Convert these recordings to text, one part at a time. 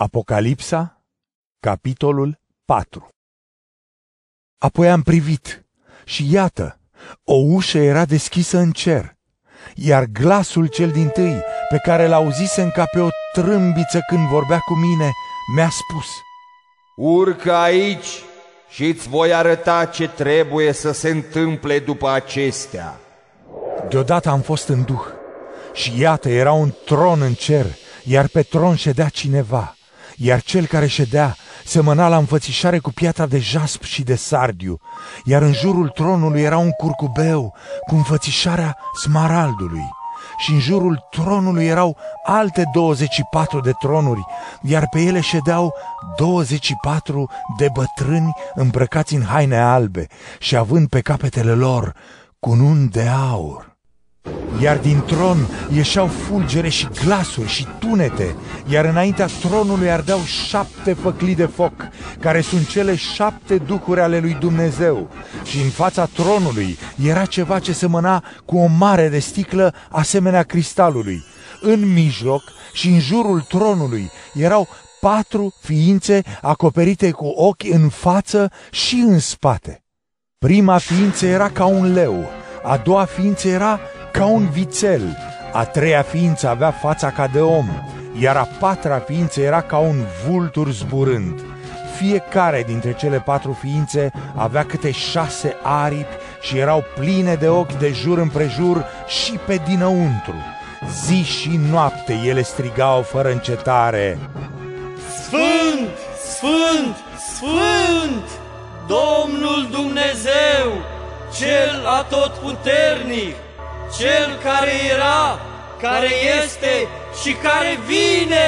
Apocalipsa, capitolul 4 Apoi am privit și iată, o ușă era deschisă în cer, iar glasul cel din tâi, pe care l-auzisem ca pe o trâmbiță când vorbea cu mine, mi-a spus Urcă aici și îți voi arăta ce trebuie să se întâmple după acestea. Deodată am fost în duh și iată era un tron în cer, iar pe tron ședea cineva – iar cel care ședea semăna la înfățișare cu piatra de jasp și de sardiu, iar în jurul tronului era un curcubeu cu înfățișarea smaraldului. Și în jurul tronului erau alte 24 de tronuri, iar pe ele ședeau 24 de bătrâni îmbrăcați în haine albe și având pe capetele lor cununi de aur. Iar din tron ieșeau fulgere și glasuri și tunete, iar înaintea tronului ardeau șapte făclii de foc, care sunt cele șapte duhuri ale lui Dumnezeu. Și în fața tronului era ceva ce semăna cu o mare de sticlă asemenea cristalului. În mijloc și în jurul tronului erau patru ființe acoperite cu ochi în față și în spate. Prima ființă era ca un leu, a doua ființă era ca un vițel, a treia ființă avea fața ca de om, iar a patra ființă era ca un vultur zburând. Fiecare dintre cele patru ființe avea câte șase aripi și erau pline de ochi de jur împrejur și pe dinăuntru. Zi și noapte ele strigau fără încetare. Sfânt, Sfânt, Sfânt, Domnul Dumnezeu, Cel atotputernic, cel care era, care este și care vine.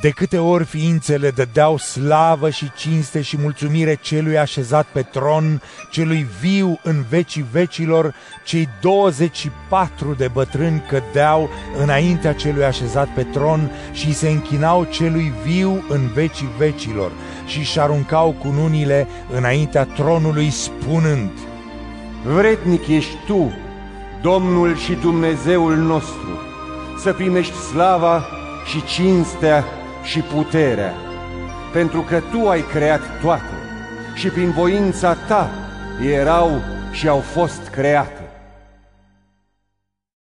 De câte ori ființele dădeau slavă și cinste și mulțumire celui așezat pe tron, celui viu în vecii vecilor, cei 24 de bătrâni cădeau înaintea celui așezat pe tron și se închinau celui viu în vecii vecilor și își aruncau cununile înaintea tronului spunând, Vretnic ești tu, Domnul și Dumnezeul nostru, să primești slava și cinstea și puterea, pentru că Tu ai creat toate și prin voința Ta erau și au fost create